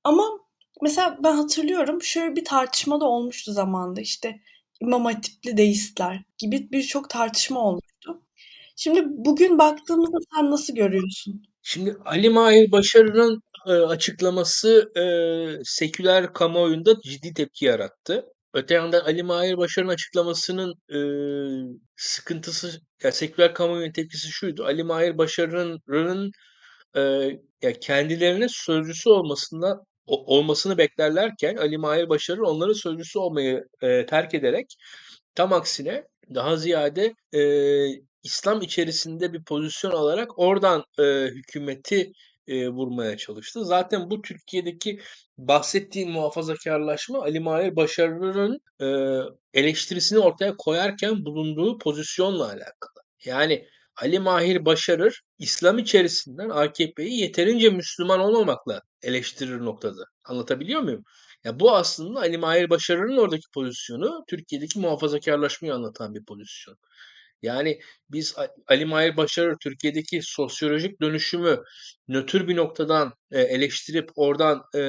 Ama mesela ben hatırlıyorum şöyle bir tartışma da olmuştu zamanında işte İmam Hatipli deistler gibi birçok tartışma olmuştu. Şimdi bugün baktığımızda sen nasıl görüyorsun? Şimdi Ali Mahir Başarı'nın e, açıklaması e, seküler kamuoyunda ciddi tepki yarattı. Öte yandan Ali Mahir Başarı'nın açıklamasının e, sıkıntısı, yani seküler kamuoyunun tepkisi şuydu. Ali Mahir Başarı'nın e, ya kendilerine sözcüsü olmasında olmasını beklerlerken Ali Mahir Başarı onların sözcüsü olmayı e, terk ederek tam aksine daha ziyade e, İslam içerisinde bir pozisyon alarak oradan e, hükümeti e, vurmaya çalıştı. Zaten bu Türkiye'deki bahsettiğim muhafazakarlaşma Ali Mahir Başarı'nın e, eleştirisini ortaya koyarken bulunduğu pozisyonla alakalı. Yani Ali Mahir Başarır İslam içerisinden AKP'yi yeterince Müslüman olmamakla eleştirir noktada. Anlatabiliyor muyum? Ya bu aslında Ali Mahir Başarır'ın oradaki pozisyonu Türkiye'deki muhafazakarlaşmayı anlatan bir pozisyon. Yani biz Ali Mahir Başarır Türkiye'deki sosyolojik dönüşümü nötr bir noktadan e, eleştirip oradan e,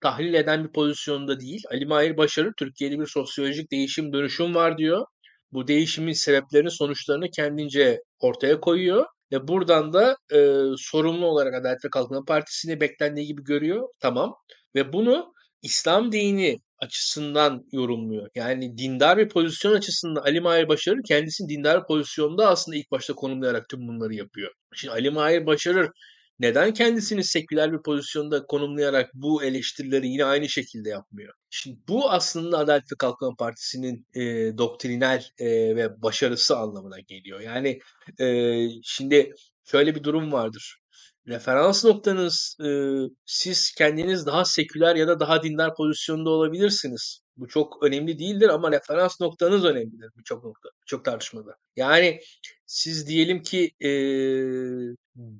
tahlil eden bir pozisyonda değil. Ali Mahir Başarır Türkiye'de bir sosyolojik değişim dönüşüm var diyor. Bu değişimin sebeplerini sonuçlarını kendince ortaya koyuyor. Ve buradan da e, sorumlu olarak Adalet ve Kalkınma Partisi'ni beklendiği gibi görüyor. Tamam. Ve bunu İslam dini açısından yorumluyor. Yani dindar bir pozisyon açısından Ali Mahir Başarır kendisini dindar pozisyonda aslında ilk başta konumlayarak tüm bunları yapıyor. Şimdi Ali Mahir Başarır neden kendisini seküler bir pozisyonda konumlayarak bu eleştirileri yine aynı şekilde yapmıyor? Şimdi bu aslında Adalet ve Kalkınma Partisi'nin e, doktrinal e, ve başarısı anlamına geliyor. Yani e, şimdi şöyle bir durum vardır referans noktanız e, siz kendiniz daha seküler ya da daha dindar pozisyonda olabilirsiniz. Bu çok önemli değildir ama referans noktanız önemlidir birçok nokta, birçok tartışmada. Yani siz diyelim ki e,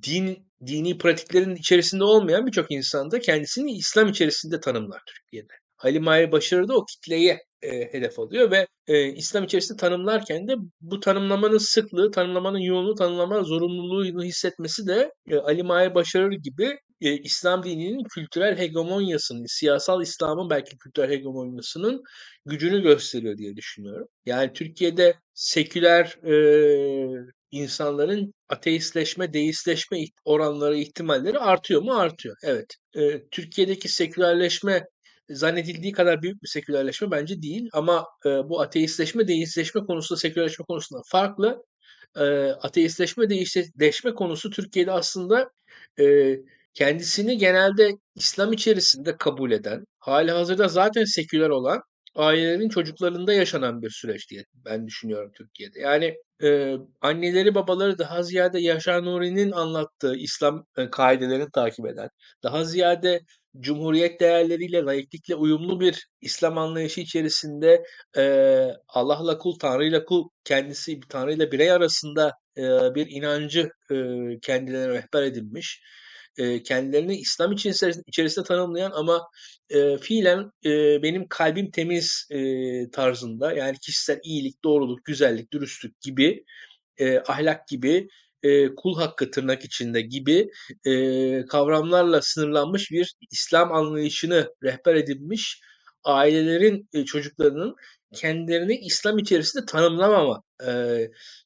din dini pratiklerin içerisinde olmayan birçok insan da kendisini İslam içerisinde tanımlar Türkiye'de. Ali Mahir Başarı da o kitleye e, hedef alıyor ve e, İslam içerisinde tanımlarken de bu tanımlamanın sıklığı, tanımlamanın yoğunluğu, tanımlama zorunluluğunu hissetmesi de e, Ali Mahir Başarır gibi e, İslam dininin kültürel hegemonyasının, siyasal İslam'ın belki kültürel hegemonyasının gücünü gösteriyor diye düşünüyorum. Yani Türkiye'de seküler e, insanların ateistleşme, deistleşme oranları, ihtimalleri artıyor mu? Artıyor. Evet. E, Türkiye'deki sekülerleşme zannedildiği kadar büyük bir sekülerleşme bence değil. Ama e, bu ateistleşme, deistleşme konusunda sekülerleşme konusunda farklı. E, ateistleşme, deistleşme konusu Türkiye'de aslında e, kendisini genelde İslam içerisinde kabul eden, hali hazırda zaten seküler olan ailelerin çocuklarında yaşanan bir süreç diye ben düşünüyorum Türkiye'de. Yani e, anneleri babaları daha ziyade Yaşar Nuri'nin anlattığı İslam e, kaidelerini takip eden, daha ziyade Cumhuriyet değerleriyle, laiklikle uyumlu bir İslam anlayışı içerisinde e, Allah'la kul, Tanrı'yla kul, kendisi Tanrı'yla birey arasında e, bir inancı e, kendilerine rehber edilmiş e, kendilerini İslam içerisinde tanımlayan ama e, fiilen e, benim kalbim temiz e, tarzında yani kişisel iyilik, doğruluk, güzellik, dürüstlük gibi e, ahlak gibi e, kul hakkı tırnak içinde gibi e, kavramlarla sınırlanmış bir İslam anlayışını rehber edinmiş ailelerin e, çocuklarının kendilerini İslam içerisinde tanımlamama, e,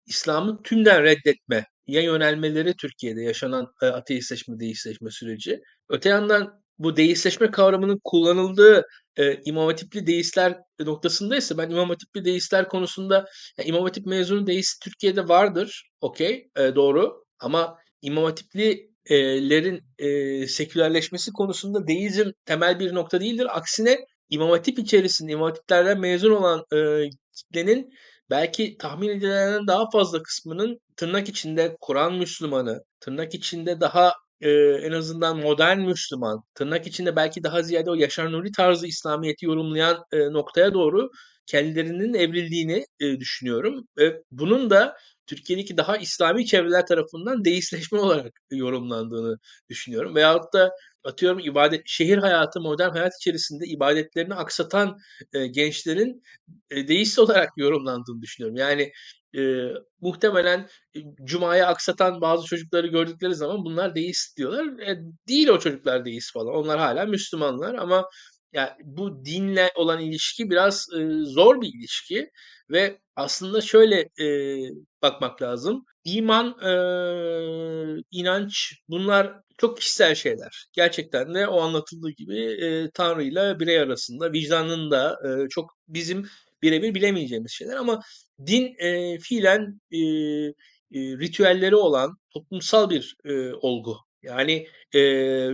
İslam'ı tümden reddetme ya yönelmeleri Türkiye'de yaşanan e, ateistleşme, deistleşme süreci. Öte yandan bu deistleşme kavramının kullanıldığı e, İmam Hatipli deistler noktasındaysa ben İmam Hatipli deistler konusunda yani İmam Hatip mezunu deist Türkiye'de vardır. Okey, e, doğru. Ama İmam Hatiplilerin e, sekülerleşmesi konusunda deizm temel bir nokta değildir. Aksine İmam Hatip içerisinde İmam Hatiplerden mezun olan e, kitlenin belki tahmin edilenden daha fazla kısmının tırnak içinde Kur'an Müslümanı, tırnak içinde daha e, en azından modern Müslüman, tırnak içinde belki daha ziyade o Yaşar Nuri tarzı İslamiyet'i yorumlayan e, noktaya doğru kendilerinin evrildiğini e, düşünüyorum. Ve bunun da Türkiye'deki daha İslami çevreler tarafından deistleşme olarak yorumlandığını düşünüyorum. Veyahut da atıyorum ibadet şehir hayatı, modern hayat içerisinde ibadetlerini aksatan e, gençlerin e, deist olarak yorumlandığını düşünüyorum. Yani e, muhtemelen e, Cuma'yı aksatan bazı çocukları gördükleri zaman bunlar deist diyorlar. E, değil o çocuklar deist falan. Onlar hala Müslümanlar ama yani bu dinle olan ilişki biraz e, zor bir ilişki ve aslında şöyle e, bakmak lazım. İman, e, inanç bunlar çok kişisel şeyler. Gerçekten de o anlatıldığı gibi e, Tanrı ile birey arasında vicdanın da e, çok bizim birebir bilemeyeceğimiz şeyler ama din e, fiilen e, e, ritüelleri olan toplumsal bir e, olgu. Yani e,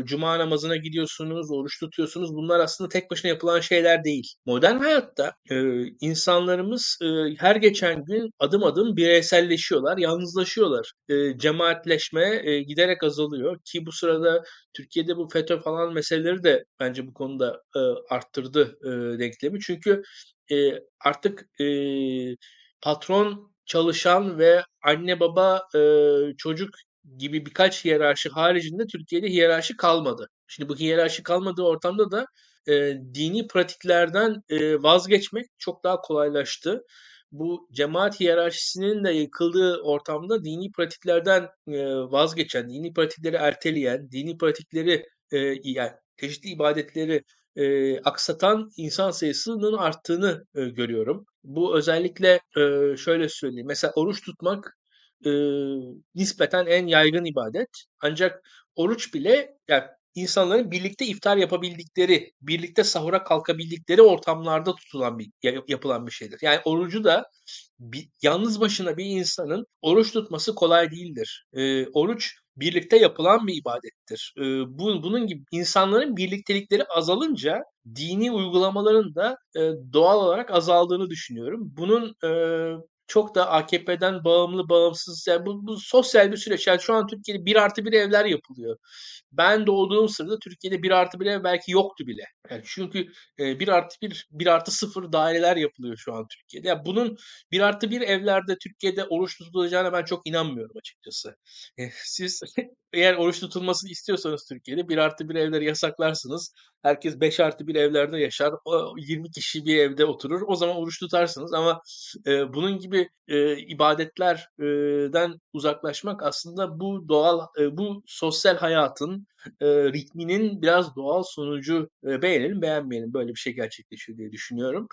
cuma namazına gidiyorsunuz, oruç tutuyorsunuz. Bunlar aslında tek başına yapılan şeyler değil. Modern hayatta e, insanlarımız e, her geçen gün adım adım bireyselleşiyorlar, yalnızlaşıyorlar. E, cemaatleşme e, giderek azalıyor ki bu sırada Türkiye'de bu FETÖ falan meseleleri de bence bu konuda e, arttırdı e, denklemi. Çünkü e, artık e, patron çalışan ve anne baba e, çocuk gibi birkaç hiyerarşi haricinde Türkiye'de hiyerarşi kalmadı. Şimdi bu hiyerarşi kalmadığı ortamda da e, dini pratiklerden e, vazgeçmek çok daha kolaylaştı. Bu cemaat hiyerarşisinin de yıkıldığı ortamda dini pratiklerden e, vazgeçen, dini pratikleri erteleyen, dini pratikleri e, yani çeşitli ibadetleri e, aksatan insan sayısının arttığını e, görüyorum. Bu özellikle e, şöyle söyleyeyim. Mesela oruç tutmak e, nispeten en yaygın ibadet. Ancak oruç bile yani insanların birlikte iftar yapabildikleri, birlikte sahura kalkabildikleri ortamlarda tutulan bir yapılan bir şeydir. Yani orucu da bir, yalnız başına bir insanın oruç tutması kolay değildir. E, oruç birlikte yapılan bir ibadettir. E, bu bunun gibi insanların birliktelikleri azalınca dini uygulamaların da e, doğal olarak azaldığını düşünüyorum. Bunun e, çok da AKP'den bağımlı, bağımsız. Yani bu, bu sosyal bir süreç. Yani şu an Türkiye'de bir artı bir evler yapılıyor. Ben doğduğum sırada Türkiye'de bir artı bir ev belki yoktu bile. Yani çünkü e, bir artı bir, bir artı sıfır daireler yapılıyor şu an Türkiye'de. Yani bunun bir artı bir evlerde Türkiye'de oruç tutulacağına ben çok inanmıyorum açıkçası. E, siz eğer oruç tutulmasını istiyorsanız Türkiye'de bir artı bir evleri yasaklarsınız. Herkes 5 artı bir evlerde yaşar. O 20 kişi bir evde oturur. O zaman oruç tutarsınız ama e, bunun gibi e, ibadetlerden uzaklaşmak aslında bu doğal, e, bu sosyal hayatın e, ritminin biraz doğal sonucu e, beğenelim beğenmeyelim böyle bir şey gerçekleşiyor diye düşünüyorum.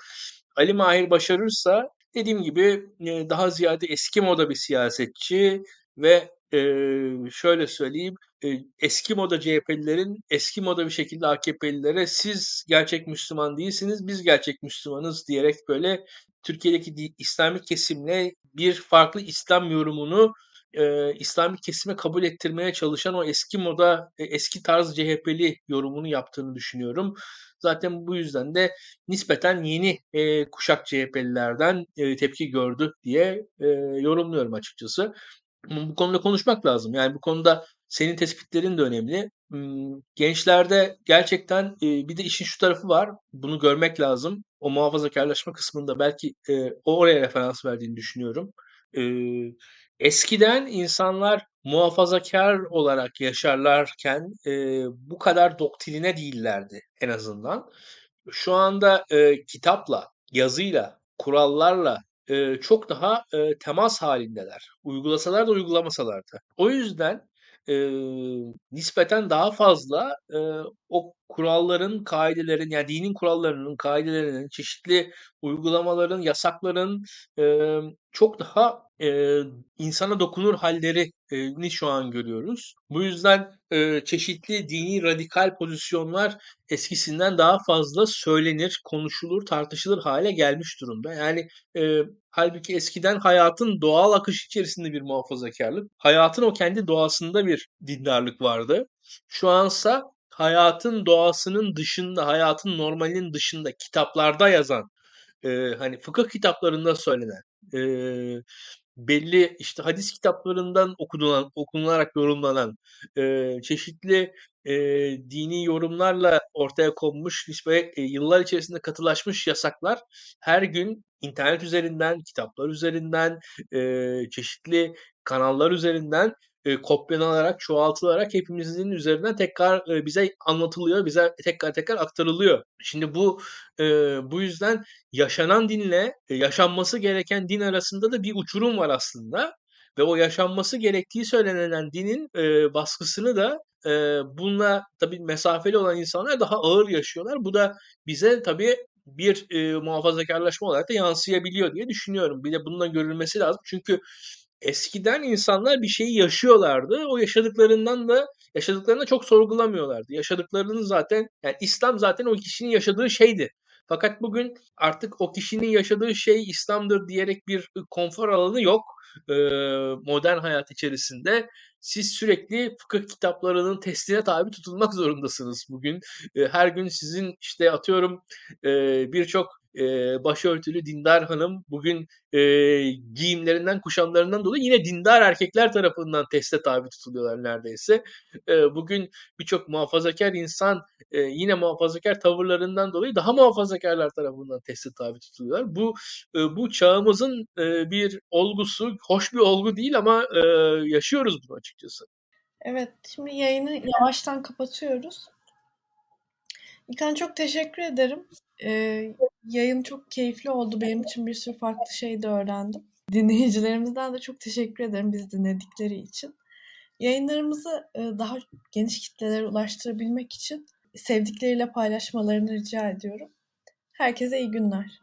Ali Mahir başarırsa dediğim gibi e, daha ziyade eski moda bir siyasetçi ve e, şöyle söyleyeyim eski moda CHP'lilerin eski moda bir şekilde AKP'lilere siz gerçek Müslüman değilsiniz biz gerçek Müslümanız diyerek böyle Türkiye'deki İslami kesimle bir farklı İslam yorumunu e, İslami kesime kabul ettirmeye çalışan o eski moda, e, eski tarz CHP'li yorumunu yaptığını düşünüyorum. Zaten bu yüzden de nispeten yeni e, kuşak CHP'lilerden e, tepki gördü diye e, yorumluyorum açıkçası. Bu konuda konuşmak lazım. Yani bu konuda senin tespitlerin de önemli. Gençlerde gerçekten bir de işin şu tarafı var. Bunu görmek lazım. O muhafazakarlaşma kısmında belki o oraya referans verdiğini düşünüyorum. Eskiden insanlar muhafazakar olarak yaşarlarken bu kadar doktrine değillerdi en azından. Şu anda kitapla, yazıyla, kurallarla çok daha temas halindeler. Uygulasalar da uygulamasalar da. O yüzden e, nispeten daha fazla e, o kuralların, kaidelerin yani dinin kurallarının, kaidelerinin, çeşitli uygulamaların, yasakların e, çok daha e, insana dokunur hallerini şu an görüyoruz. Bu yüzden e, çeşitli dini radikal pozisyonlar eskisinden daha fazla söylenir, konuşulur, tartışılır hale gelmiş durumda. Yani e, halbuki eskiden hayatın doğal akış içerisinde bir muhafazakarlık, hayatın o kendi doğasında bir dindarlık vardı. Şu ansa hayatın doğasının dışında, hayatın normalinin dışında kitaplarda yazan, e, hani fıkıh kitaplarında söylenen, belli işte hadis kitaplarından okunulan, okunularak yorumlanan e, çeşitli e, dini yorumlarla ortaya konmuş ve e, yıllar içerisinde katılaşmış yasaklar her gün internet üzerinden, kitaplar üzerinden, e, çeşitli kanallar üzerinden e, kopyalanarak, çoğaltılarak hepimizin üzerinden tekrar e, bize anlatılıyor, bize tekrar tekrar aktarılıyor. Şimdi bu e, bu yüzden yaşanan dinle e, yaşanması gereken din arasında da bir uçurum var aslında ve o yaşanması gerektiği söylenen dinin e, baskısını da e, bununla tabii mesafeli olan insanlar daha ağır yaşıyorlar. Bu da bize tabii bir e, muhafazakarlaşma olarak da yansıyabiliyor diye düşünüyorum. Bir de bununla görülmesi lazım. Çünkü eskiden insanlar bir şeyi yaşıyorlardı. O yaşadıklarından da yaşadıklarını çok sorgulamıyorlardı. Yaşadıklarının zaten yani İslam zaten o kişinin yaşadığı şeydi. Fakat bugün artık o kişinin yaşadığı şey İslam'dır diyerek bir konfor alanı yok modern hayat içerisinde. Siz sürekli fıkıh kitaplarının testine tabi tutulmak zorundasınız bugün. Her gün sizin işte atıyorum birçok e, başörtülü dindar hanım bugün e, giyimlerinden, kuşamlarından dolayı yine dindar erkekler tarafından teste tabi tutuluyorlar neredeyse. E, bugün birçok muhafazakar insan e, yine muhafazakar tavırlarından dolayı daha muhafazakarlar tarafından teste tabi tutuluyorlar. Bu e, bu çağımızın e, bir olgusu, hoş bir olgu değil ama e, yaşıyoruz bunu açıkçası. Evet, şimdi yayını yavaştan kapatıyoruz. İlkan çok teşekkür ederim. Ee, yayın çok keyifli oldu. Benim için bir sürü farklı şey de öğrendim. Dinleyicilerimizden de çok teşekkür ederim biz dinledikleri için. Yayınlarımızı daha geniş kitlelere ulaştırabilmek için sevdikleriyle paylaşmalarını rica ediyorum. Herkese iyi günler.